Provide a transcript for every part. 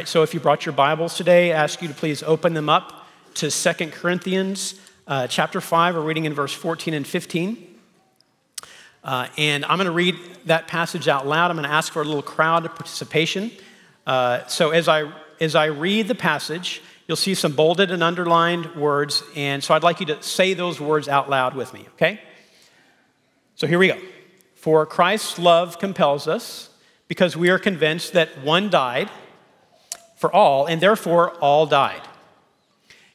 Right, so if you brought your Bibles today, I ask you to please open them up to Second Corinthians uh, chapter 5. We're reading in verse 14 and 15. Uh, and I'm going to read that passage out loud. I'm going to ask for a little crowd participation. Uh, so as I, as I read the passage, you'll see some bolded and underlined words. And so I'd like you to say those words out loud with me, okay? So here we go. For Christ's love compels us, because we are convinced that one died for all, and therefore all died.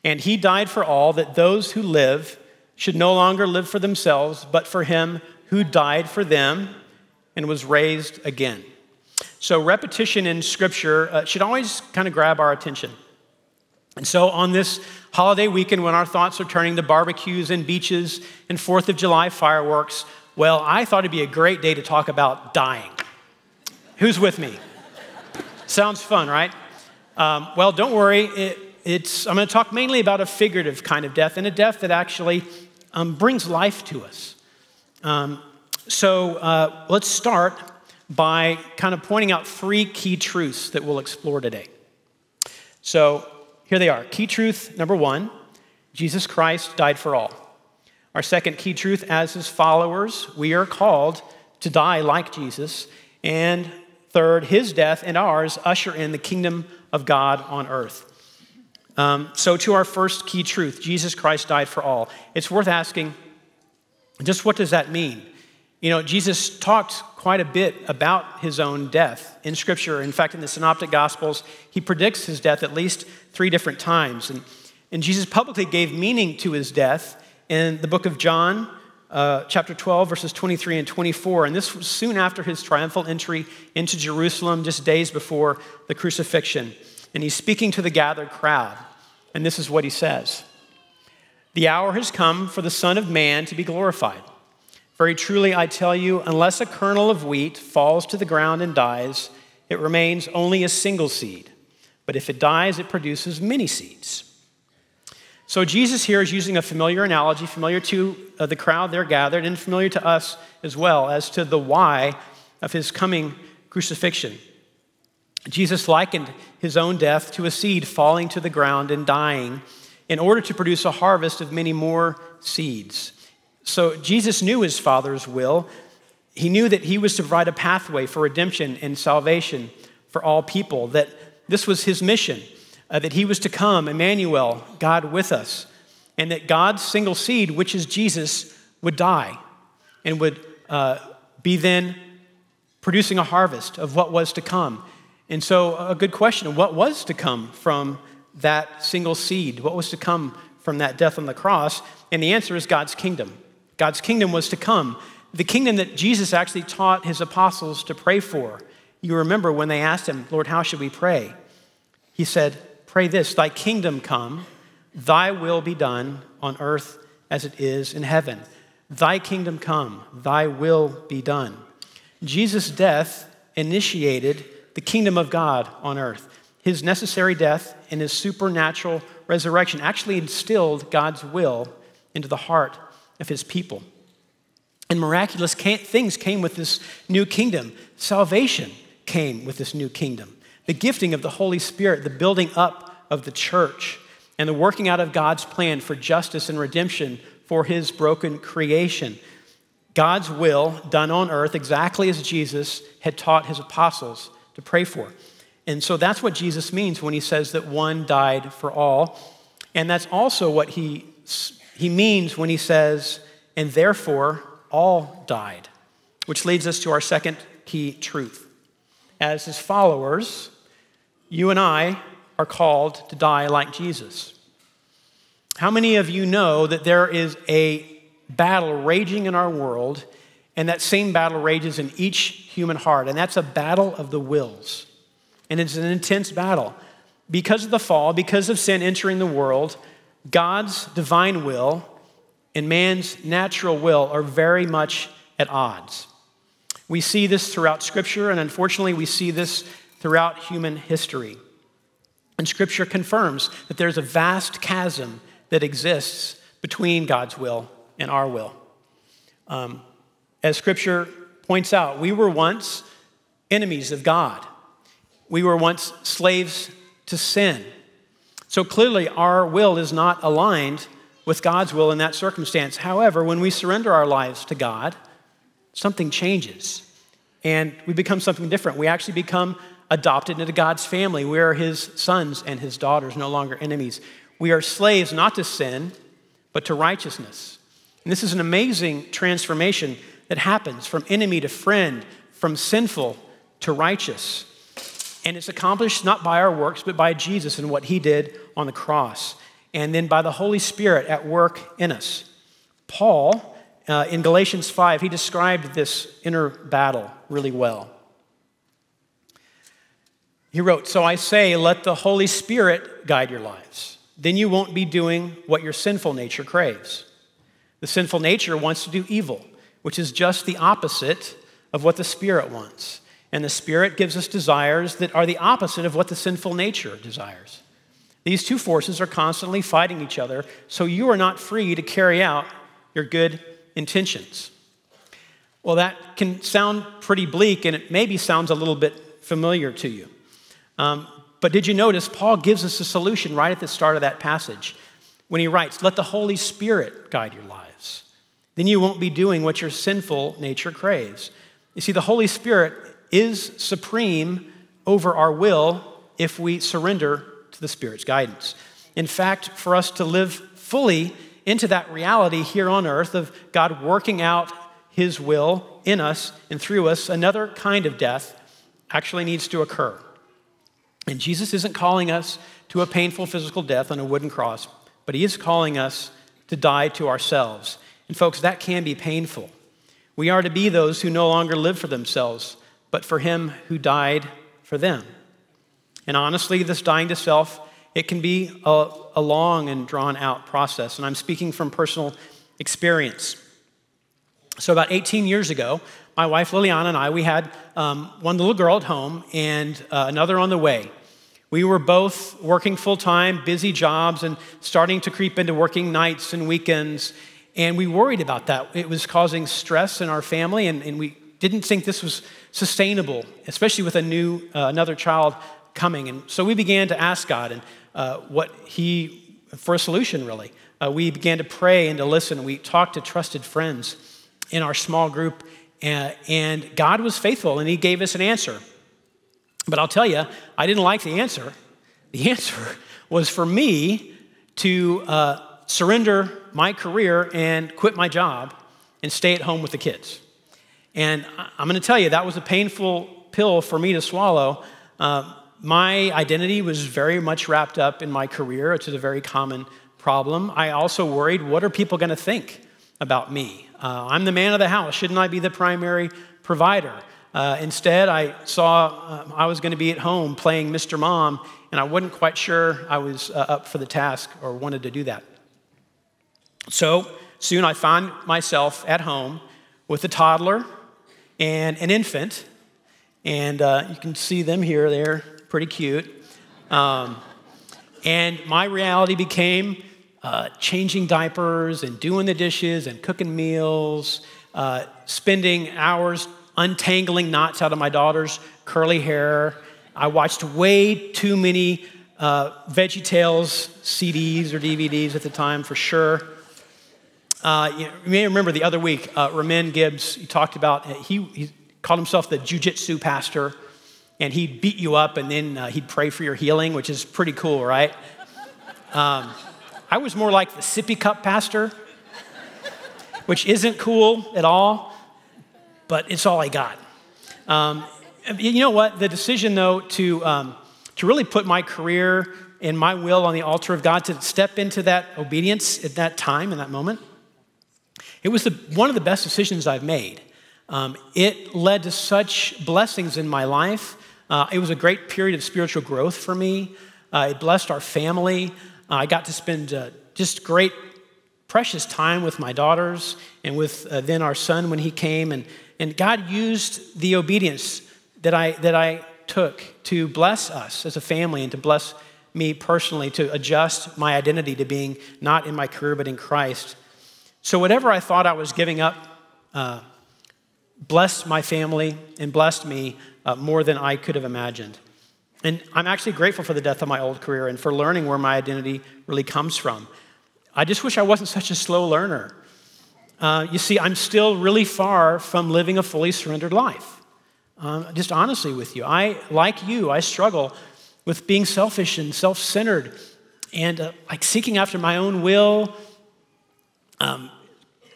And he died for all, that those who live should no longer live for themselves, but for him who died for them and was raised again. So, repetition in Scripture uh, should always kind of grab our attention. And so, on this holiday weekend, when our thoughts are turning to barbecues and beaches and Fourth of July fireworks, well, I thought it'd be a great day to talk about dying. Who's with me? Sounds fun, right? Um, well, don't worry. It, it's, I'm going to talk mainly about a figurative kind of death and a death that actually um, brings life to us. Um, so uh, let's start by kind of pointing out three key truths that we'll explore today. So here they are. Key truth number one Jesus Christ died for all. Our second key truth as his followers, we are called to die like Jesus. And third, his death and ours usher in the kingdom of God on earth. Um, so, to our first key truth Jesus Christ died for all. It's worth asking just what does that mean? You know, Jesus talked quite a bit about his own death in Scripture. In fact, in the Synoptic Gospels, he predicts his death at least three different times. And, and Jesus publicly gave meaning to his death in the book of John, uh, chapter 12, verses 23 and 24. And this was soon after his triumphal entry into Jerusalem, just days before the crucifixion. And he's speaking to the gathered crowd. And this is what he says The hour has come for the Son of Man to be glorified. Very truly, I tell you, unless a kernel of wheat falls to the ground and dies, it remains only a single seed. But if it dies, it produces many seeds. So Jesus here is using a familiar analogy, familiar to uh, the crowd there gathered, and familiar to us as well, as to the why of his coming crucifixion. Jesus likened his own death to a seed falling to the ground and dying in order to produce a harvest of many more seeds. So Jesus knew his Father's will. He knew that he was to provide a pathway for redemption and salvation for all people, that this was his mission uh, that he was to come, Emmanuel, God with us, and that God's single seed, which is Jesus, would die and would uh, be then producing a harvest of what was to come. And so, a good question what was to come from that single seed? What was to come from that death on the cross? And the answer is God's kingdom. God's kingdom was to come. The kingdom that Jesus actually taught his apostles to pray for. You remember when they asked him, Lord, how should we pray? He said, Pray this Thy kingdom come, thy will be done on earth as it is in heaven. Thy kingdom come, thy will be done. Jesus' death initiated the kingdom of God on earth. His necessary death and his supernatural resurrection actually instilled God's will into the heart of his people. And miraculous things came with this new kingdom. Salvation came with this new kingdom. The gifting of the Holy Spirit, the building up of the church and the working out of God's plan for justice and redemption for his broken creation. God's will done on earth exactly as Jesus had taught his apostles to pray for. And so that's what Jesus means when he says that one died for all. And that's also what he, he means when he says, and therefore all died, which leads us to our second key truth. As his followers, you and I are called to die like Jesus. How many of you know that there is a battle raging in our world, and that same battle rages in each human heart, and that's a battle of the wills. And it's an intense battle. Because of the fall, because of sin entering the world, God's divine will and man's natural will are very much at odds. We see this throughout Scripture, and unfortunately, we see this throughout human history. And Scripture confirms that there's a vast chasm that exists between God's will and our will. Um, as Scripture points out, we were once enemies of God. We were once slaves to sin. So clearly, our will is not aligned with God's will in that circumstance. However, when we surrender our lives to God, something changes and we become something different. We actually become adopted into God's family. We are his sons and his daughters, no longer enemies. We are slaves not to sin, but to righteousness. And this is an amazing transformation that happens from enemy to friend, from sinful to righteous. And it's accomplished not by our works, but by Jesus and what he did on the cross, and then by the Holy Spirit at work in us. Paul, uh, in Galatians 5, he described this inner battle really well. He wrote, So I say, let the Holy Spirit guide your lives. Then you won't be doing what your sinful nature craves. The sinful nature wants to do evil, which is just the opposite of what the Spirit wants. And the Spirit gives us desires that are the opposite of what the sinful nature desires. These two forces are constantly fighting each other, so you are not free to carry out your good intentions. Well, that can sound pretty bleak, and it maybe sounds a little bit familiar to you. Um, but did you notice Paul gives us a solution right at the start of that passage when he writes, Let the Holy Spirit guide your lives. Then you won't be doing what your sinful nature craves. You see, the Holy Spirit is supreme over our will if we surrender to the Spirit's guidance. In fact, for us to live fully into that reality here on earth of God working out His will in us and through us, another kind of death actually needs to occur. And Jesus isn't calling us to a painful physical death on a wooden cross, but he is calling us to die to ourselves. And folks, that can be painful. We are to be those who no longer live for themselves, but for him who died for them. And honestly, this dying to self, it can be a, a long and drawn out process. And I'm speaking from personal experience. So, about 18 years ago, my wife Liliana and I, we had um, one little girl at home and uh, another on the way. We were both working full time, busy jobs, and starting to creep into working nights and weekends. And we worried about that. It was causing stress in our family, and, and we didn't think this was sustainable, especially with a new, uh, another child coming. And so we began to ask God and uh, what He, for a solution, really. Uh, we began to pray and to listen. We talked to trusted friends in our small group, and God was faithful and He gave us an answer. But I'll tell you, I didn't like the answer. The answer was for me to uh, surrender my career and quit my job and stay at home with the kids. And I'm going to tell you, that was a painful pill for me to swallow. Uh, my identity was very much wrapped up in my career, which is a very common problem. I also worried, what are people going to think about me? Uh, I'm the man of the house. Shouldn't I be the primary provider? Uh, instead, I saw uh, I was going to be at home playing Mr. Mom, and I wasn't quite sure I was uh, up for the task or wanted to do that. So soon I found myself at home with a toddler and an infant, and uh, you can see them here. They're pretty cute. Um, and my reality became uh, changing diapers and doing the dishes and cooking meals, uh, spending hours untangling knots out of my daughter's curly hair. I watched way too many uh, Veggie Tales CDs or DVDs at the time, for sure. Uh, you, may remember the other week, uh, Ramin Gibbs, he talked about, he, he called himself the jujitsu pastor, and he'd beat you up and then uh, he'd pray for your healing, which is pretty cool, right? Um, I was more like the sippy cup pastor, which isn't cool at all, but it's all I got. Um, you know what? The decision, though, to, um, to really put my career and my will on the altar of God, to step into that obedience at that time, in that moment, it was the, one of the best decisions I've made. Um, it led to such blessings in my life. Uh, it was a great period of spiritual growth for me. Uh, it blessed our family. Uh, I got to spend uh, just great, precious time with my daughters and with uh, then our son when he came. And, and God used the obedience that I, that I took to bless us as a family and to bless me personally, to adjust my identity to being not in my career but in Christ. So, whatever I thought I was giving up, uh, blessed my family and blessed me uh, more than I could have imagined. And I'm actually grateful for the death of my old career and for learning where my identity really comes from. I just wish I wasn't such a slow learner. Uh, you see, I'm still really far from living a fully surrendered life. Um, just honestly with you, I, like you, I struggle with being selfish and self centered and uh, like seeking after my own will, um,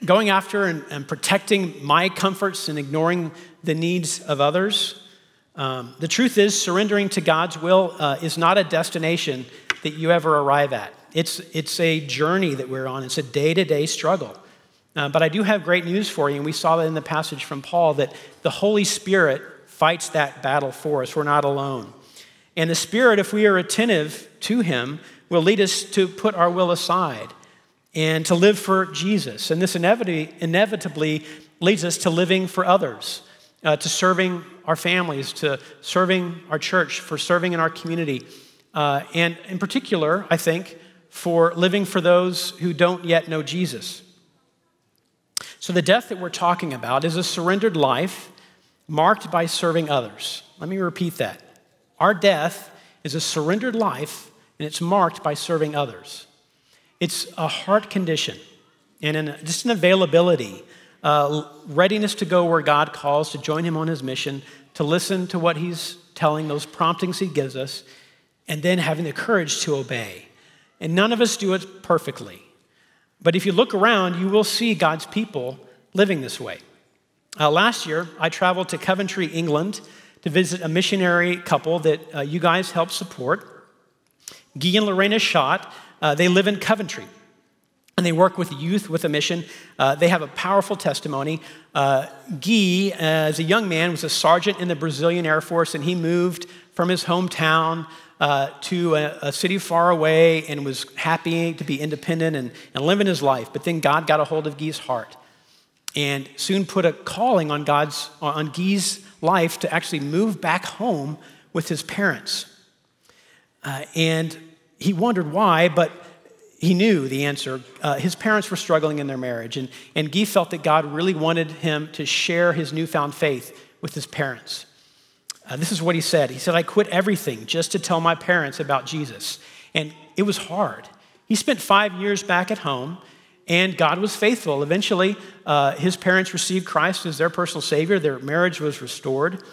going after and, and, protecting my comforts and ignoring the needs of others. Um, the truth is, surrendering to God's will uh, is not a destination that you ever arrive at. It's, it's a journey that we're on, it's a day to day struggle. Uh, but I do have great news for you, and we saw that in the passage from Paul that the Holy Spirit fights that battle for us. We're not alone. And the Spirit, if we are attentive to Him, will lead us to put our will aside and to live for Jesus. And this inevitably, inevitably leads us to living for others, uh, to serving our families, to serving our church, for serving in our community. Uh, and in particular, I think, for living for those who don't yet know Jesus. So, the death that we're talking about is a surrendered life marked by serving others. Let me repeat that. Our death is a surrendered life, and it's marked by serving others. It's a heart condition and an, just an availability, uh, readiness to go where God calls, to join Him on His mission, to listen to what He's telling, those promptings He gives us, and then having the courage to obey. And none of us do it perfectly. But if you look around, you will see God's people living this way. Uh, last year, I traveled to Coventry, England to visit a missionary couple that uh, you guys helped support. Guy and Lorena Schott, uh, they live in Coventry and they work with youth with a mission. Uh, they have a powerful testimony. Uh, Guy, as a young man, was a sergeant in the Brazilian Air Force and he moved from his hometown uh, to a, a, city far away and was happy to be independent and, and living his life. But then God got a hold of Guy's heart and soon put a calling on God's on Guy's life to actually move back home with his parents. Uh, and he wondered why, but he knew the answer. Uh, his parents were struggling in their marriage, and, and Guy felt that God really wanted him to share his newfound faith with his parents. Uh, this is what he said. He said, I quit everything just to tell my parents about Jesus. And it was hard. He spent five years back at home, and God was faithful. Eventually, uh, his parents received Christ as their personal Savior. Their marriage was restored.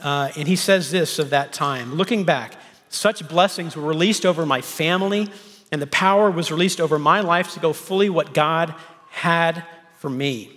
Uh, and he says this of that time Looking back, such blessings were released over my family, and the power was released over my life to go fully what God had for me.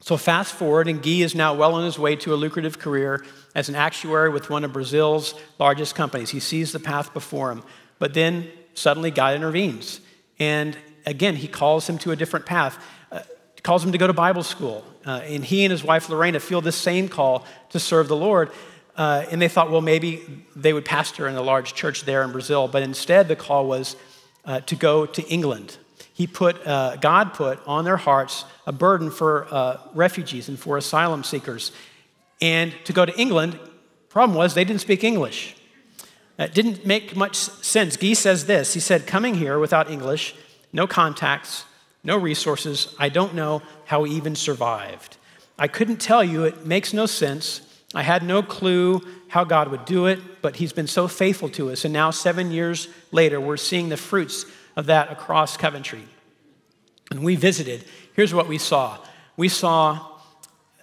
So, fast forward, and Guy is now well on his way to a lucrative career as an actuary with one of Brazil's largest companies. He sees the path before him. But then suddenly God intervenes. And again, he calls him to a different path, uh, calls him to go to Bible school. Uh, and he and his wife Lorena feel the same call to serve the Lord. Uh, and they thought, well, maybe they would pastor in a large church there in Brazil. But instead, the call was uh, to go to England he put, uh, God put on their hearts a burden for uh, refugees and for asylum seekers. And to go to England, problem was they didn't speak English. It didn't make much sense. Guy says this He said, Coming here without English, no contacts, no resources, I don't know how we even survived. I couldn't tell you, it makes no sense. I had no clue how God would do it, but He's been so faithful to us. And now, seven years later, we're seeing the fruits of that across Coventry. And we visited. Here's what we saw we saw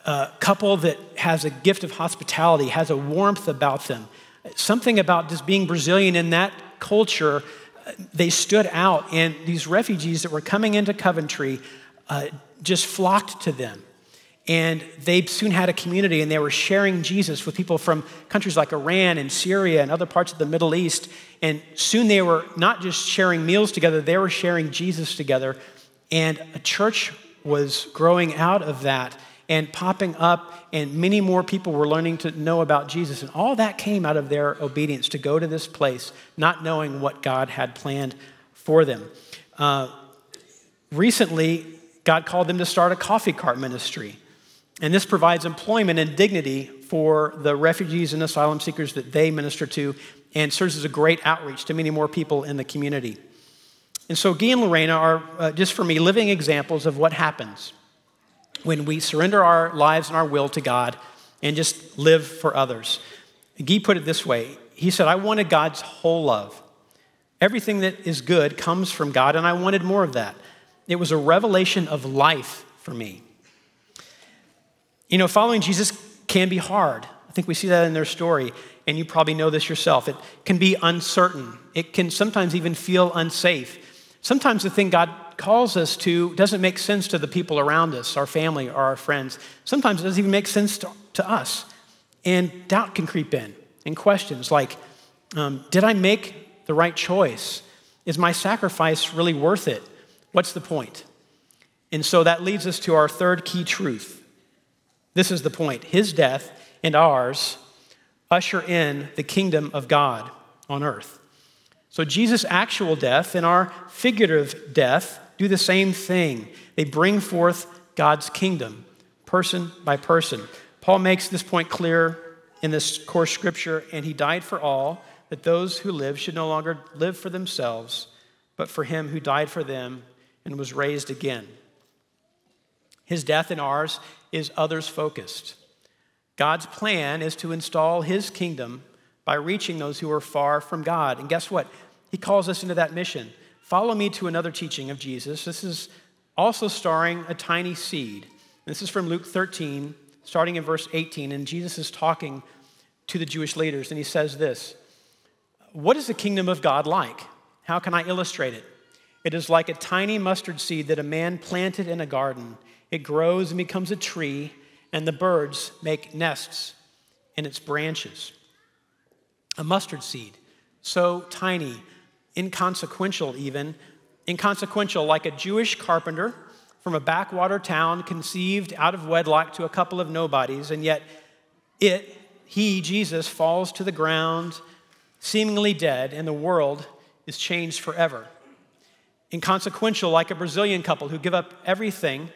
a couple that has a gift of hospitality, has a warmth about them. Something about just being Brazilian in that culture, they stood out. And these refugees that were coming into Coventry uh, just flocked to them. And they soon had a community and they were sharing Jesus with people from countries like Iran and Syria and other parts of the Middle East. And soon they were not just sharing meals together, they were sharing Jesus together. And a church was growing out of that and popping up, and many more people were learning to know about Jesus. And all that came out of their obedience to go to this place, not knowing what God had planned for them. Uh, recently, God called them to start a coffee cart ministry. And this provides employment and dignity for the refugees and asylum seekers that they minister to and serves as a great outreach to many more people in the community. And so, Guy and Lorena are, uh, just for me, living examples of what happens when we surrender our lives and our will to God and just live for others. Guy put it this way He said, I wanted God's whole love. Everything that is good comes from God, and I wanted more of that. It was a revelation of life for me. You know, following Jesus can be hard. I think we see that in their story, and you probably know this yourself. It can be uncertain, it can sometimes even feel unsafe. Sometimes the thing God calls us to doesn't make sense to the people around us, our family or our friends. Sometimes it doesn't even make sense to, to us. And doubt can creep in, and questions like um, Did I make the right choice? Is my sacrifice really worth it? What's the point? And so that leads us to our third key truth. This is the point His death and ours usher in the kingdom of God on earth. So Jesus' actual death and our figurative death do the same thing. They bring forth God's kingdom, person by person. Paul makes this point clear in this core scripture, and he died for all, that those who live should no longer live for themselves, but for him who died for them and was raised again. His death and ours is others focused. God's plan is to install his kingdom by reaching those who are far from God. And guess what? He calls us into that mission. Follow me to another teaching of Jesus. This is also starring a tiny seed. This is from Luke 13, starting in verse 18. And Jesus is talking to the Jewish leaders, and he says this What is the kingdom of God like? How can I illustrate it? It is like a tiny mustard seed that a man planted in a garden. It grows and becomes a tree, and the birds make nests in its branches. A mustard seed, so tiny, inconsequential, even, inconsequential, like a Jewish carpenter from a backwater town conceived out of wedlock to a couple of nobodies, and yet it, he, Jesus, falls to the ground, seemingly dead, and the world is changed forever. Inconsequential, like a Brazilian couple who give up everything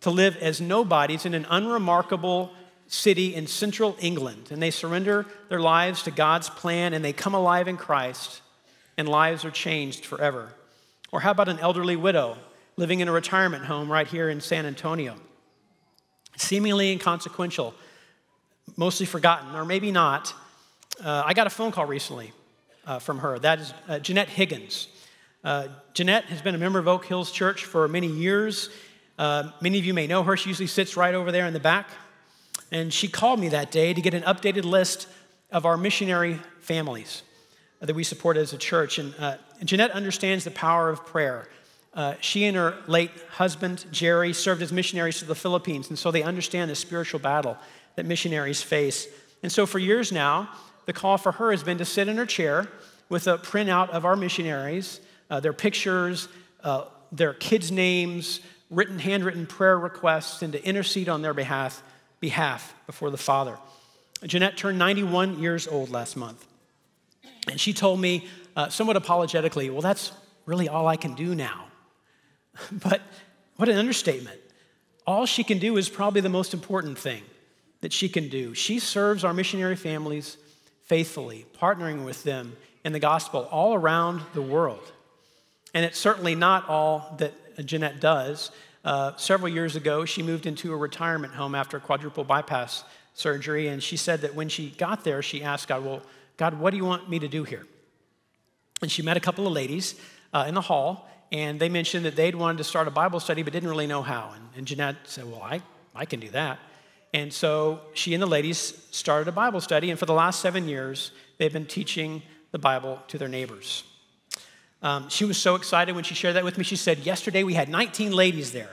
to live as nobodies in an unremarkable city in central England, and they surrender their lives to God's plan and they come alive in Christ, and lives are changed forever. Or how about an elderly widow living in a retirement home right here in San Antonio? Seemingly inconsequential, mostly forgotten, or maybe not. Uh, I got a phone call recently uh, from her. That is uh, Jeanette Higgins. Uh, Jeanette has been a member of Oak Hills Church for many years. Uh, many of you may know her. She usually sits right over there in the back. And she called me that day to get an updated list of our missionary families that we support as a church. And uh, Jeanette understands the power of prayer. Uh, she and her late husband, Jerry, served as missionaries to the Philippines, and so they understand the spiritual battle that missionaries face. And so for years now, the call for her has been to sit in her chair with a printout of our missionaries, uh, their pictures, uh, their kids' names, written, handwritten prayer requests, and to intercede on their behalf, behalf before the Father. Jeanette turned 91 years old last month. And she told me, uh, somewhat apologetically, well, that's really all I can do now. but what an understatement. All she can do is probably the most important thing that she can do. She serves our missionary families faithfully, partnering with them in the gospel all around the world. And it's certainly not all that Jeanette does. Uh, several years ago, she moved into a retirement home after quadruple bypass surgery, and she said that when she got there, she asked God, Well, God, what do you want me to do here? And she met a couple of ladies uh, in the hall, and they mentioned that they'd wanted to start a Bible study but didn't really know how. And, and Jeanette said, Well, I, I can do that. And so she and the ladies started a Bible study, and for the last seven years, they've been teaching the Bible to their neighbors. Um, she was so excited when she shared that with me. She said, Yesterday we had 19 ladies there.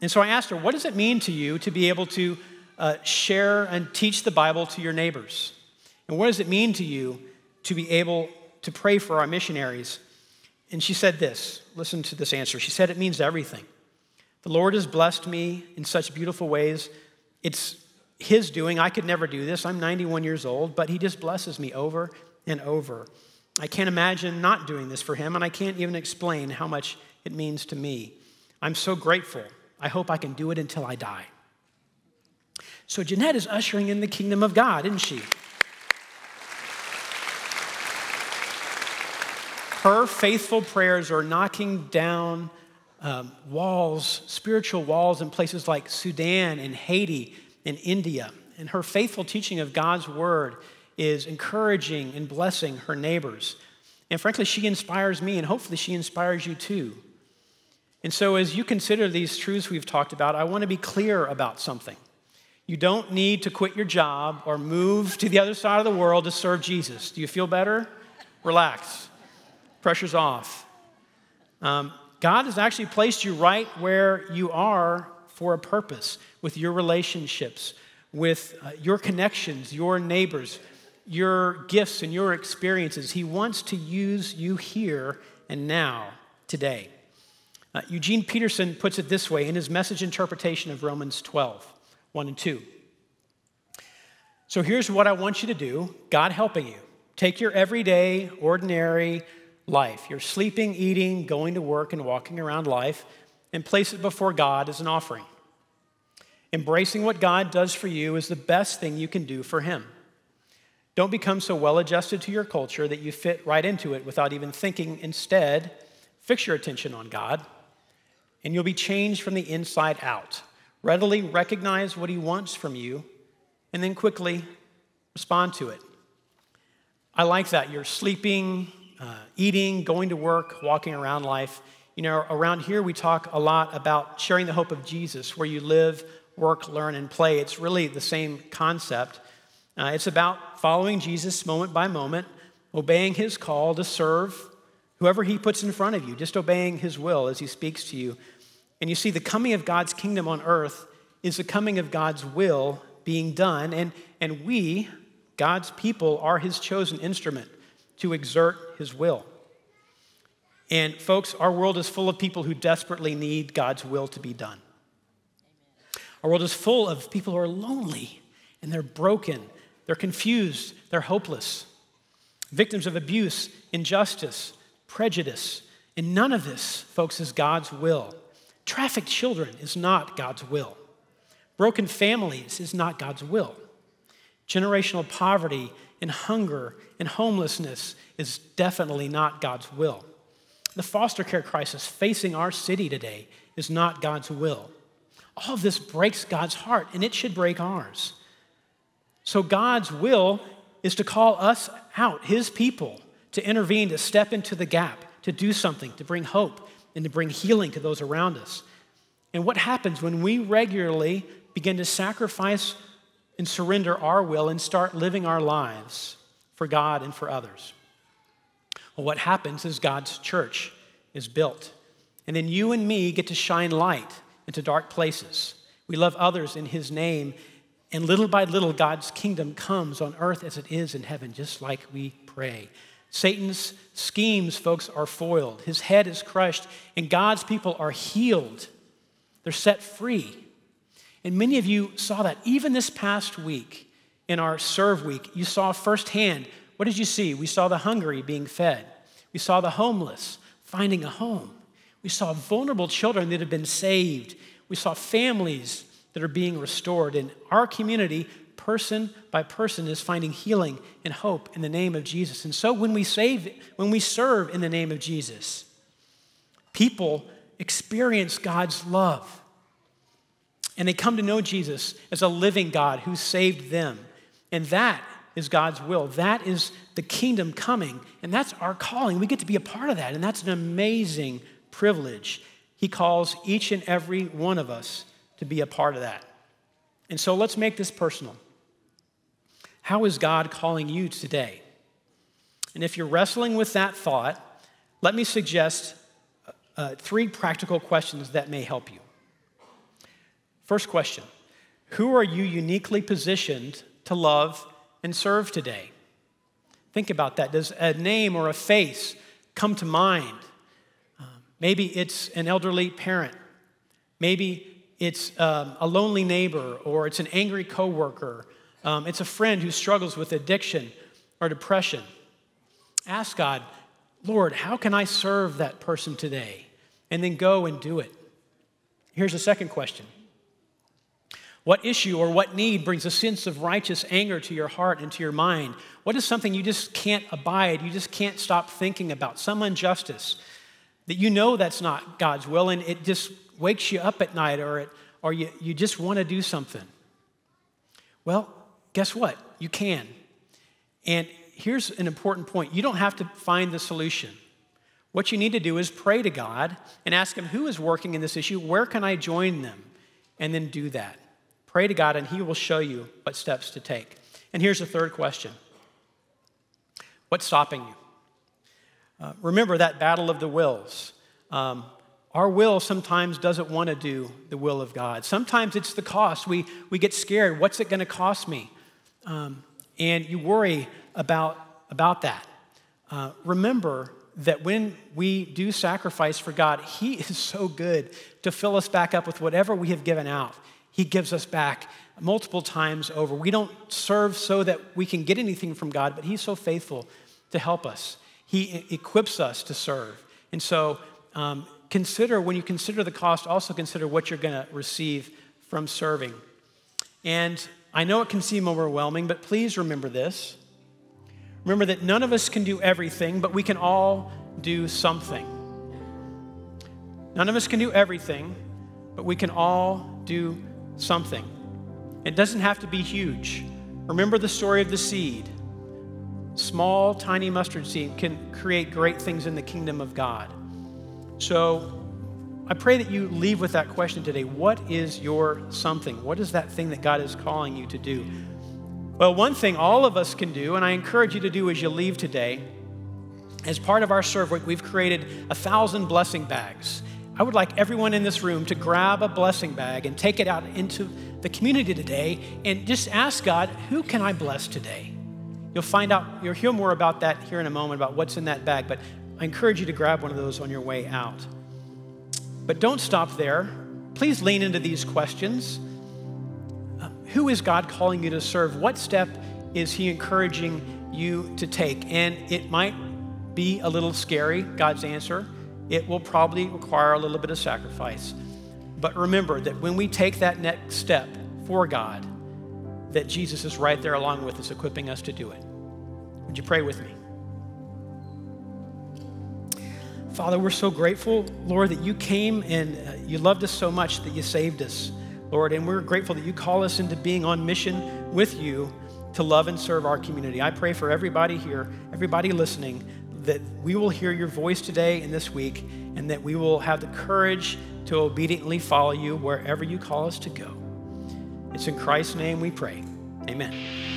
And so I asked her, What does it mean to you to be able to uh, share and teach the Bible to your neighbors? And what does it mean to you to be able to pray for our missionaries? And she said this listen to this answer. She said, It means everything. The Lord has blessed me in such beautiful ways. It's His doing. I could never do this. I'm 91 years old, but He just blesses me over and over. I can't imagine not doing this for him, and I can't even explain how much it means to me. I'm so grateful. I hope I can do it until I die. So Jeanette is ushering in the kingdom of God, isn't she? Her faithful prayers are knocking down um, walls, spiritual walls in places like Sudan and Haiti and India. and her faithful teaching of God's word is encouraging and blessing her neighbors. And frankly, she inspires me, and hopefully, she inspires you too. And so, as you consider these truths we've talked about, I want to be clear about something. You don't need to quit your job or move to the other side of the world to serve Jesus. Do you feel better? Relax. Pressure's off. Um, God has actually placed you right where you are for a purpose with your relationships, with uh, your connections, your neighbors, your gifts, and your experiences. He wants to use you here and now, today. Uh, Eugene Peterson puts it this way in his message interpretation of Romans 12 1 and 2. So here's what I want you to do God helping you. Take your everyday, ordinary life, your sleeping, eating, going to work, and walking around life, and place it before God as an offering. Embracing what God does for you is the best thing you can do for Him. Don't become so well adjusted to your culture that you fit right into it without even thinking. Instead, fix your attention on God, and you'll be changed from the inside out. Readily recognize what He wants from you, and then quickly respond to it. I like that. You're sleeping, uh, eating, going to work, walking around life. You know, around here we talk a lot about sharing the hope of Jesus, where you live, work, learn, and play. It's really the same concept. Uh, it's about following Jesus moment by moment, obeying his call to serve whoever he puts in front of you, just obeying his will as he speaks to you. And you see, the coming of God's kingdom on earth is the coming of God's will being done. And, and we, God's people, are his chosen instrument to exert his will. And folks, our world is full of people who desperately need God's will to be done. Our world is full of people who are lonely and they're broken, they're confused, they're hopeless, victims of abuse, injustice, prejudice. And none of this, folks, is God's will. Trafficked children is not God's will. Broken families is not God's will. Generational poverty and hunger and homelessness is definitely not God's will. The foster care crisis facing our city today is not God's will. All of this breaks God's heart, and it should break ours. So, God's will is to call us out, His people, to intervene, to step into the gap, to do something, to bring hope, and to bring healing to those around us. And what happens when we regularly begin to sacrifice and surrender our will and start living our lives for God and for others? Well, what happens is God's church is built. And then you and me get to shine light into dark places. We love others in His name, and little by little, God's kingdom comes on earth as it is in heaven, just like we pray. Satan's schemes, folks, are foiled. His head is crushed, and God's people are healed. They're set free. And many of you saw that even this past week in our serve week. You saw firsthand what did you see? We saw the hungry being fed, we saw the homeless finding a home. We saw vulnerable children that have been saved. We saw families that are being restored. And our community, person by person, is finding healing and hope in the name of Jesus. And so when we save, when we serve in the name of Jesus, people experience God's love. And they come to know Jesus as a living God who saved them. And that is God's will. That is the kingdom coming. And that's our calling. We get to be a part of that. And that's an amazing privilege. He calls each and every one of us to be a part of that. And so let's make this personal. How is God calling you today? And if you're wrestling with that thought, let me suggest uh, three practical questions that may help you. First question Who are you uniquely positioned to love and serve today? Think about that. Does a name or a face come to mind? Maybe it's an elderly parent. Maybe it's um, a lonely neighbor or it's an angry coworker. Um, it's a friend who struggles with addiction or depression. Ask God, Lord, how can I serve that person today? And then go and do it. Here's a second question What issue or what need brings a sense of righteous anger to your heart and to your mind? What is something you just can't abide, you just can't stop thinking about? Some injustice, that you know that's not God's will and it just wakes you up at night or, it, or you, you just want to do something. Well, guess what? You can. And here's an important point you don't have to find the solution. What you need to do is pray to God and ask Him who is working in this issue, where can I join them? And then do that. Pray to God, and He will show you what steps to take. And here's the third question What's stopping you? Uh, remember that battle of the wills. Um, our will sometimes doesn't want to do the will of God. Sometimes it's the cost. We, we get scared. What's it going to cost me? Um, and you worry about, about that. Uh, remember that when we do sacrifice for God, He is so good to fill us back up with whatever we have given out. He gives us back multiple times over. We don't serve so that we can get anything from God, but He's so faithful to help us. He equips us to serve. And so, um, consider when you consider the cost, also consider what you're going to receive from serving. And I know it can seem overwhelming, but please remember this. Remember that none of us can do everything, but we can all do something. None of us can do everything, but we can all do something. It doesn't have to be huge. Remember the story of the seed. Small, tiny mustard seed can create great things in the kingdom of God. So I pray that you leave with that question today. What is your something? What is that thing that God is calling you to do? Well, one thing all of us can do, and I encourage you to do as you leave today, as part of our serve week, we've created a thousand blessing bags. I would like everyone in this room to grab a blessing bag and take it out into the community today and just ask God, who can I bless today? You'll find out, you'll hear more about that here in a moment about what's in that bag, but I encourage you to grab one of those on your way out. But don't stop there. Please lean into these questions. Uh, who is God calling you to serve? What step is He encouraging you to take? And it might be a little scary, God's answer. It will probably require a little bit of sacrifice. But remember that when we take that next step for God, that Jesus is right there along with us, equipping us to do it. Would you pray with me? Father, we're so grateful, Lord, that you came and uh, you loved us so much that you saved us, Lord. And we're grateful that you call us into being on mission with you to love and serve our community. I pray for everybody here, everybody listening, that we will hear your voice today and this week, and that we will have the courage to obediently follow you wherever you call us to go. It's in Christ's name we pray. Amen.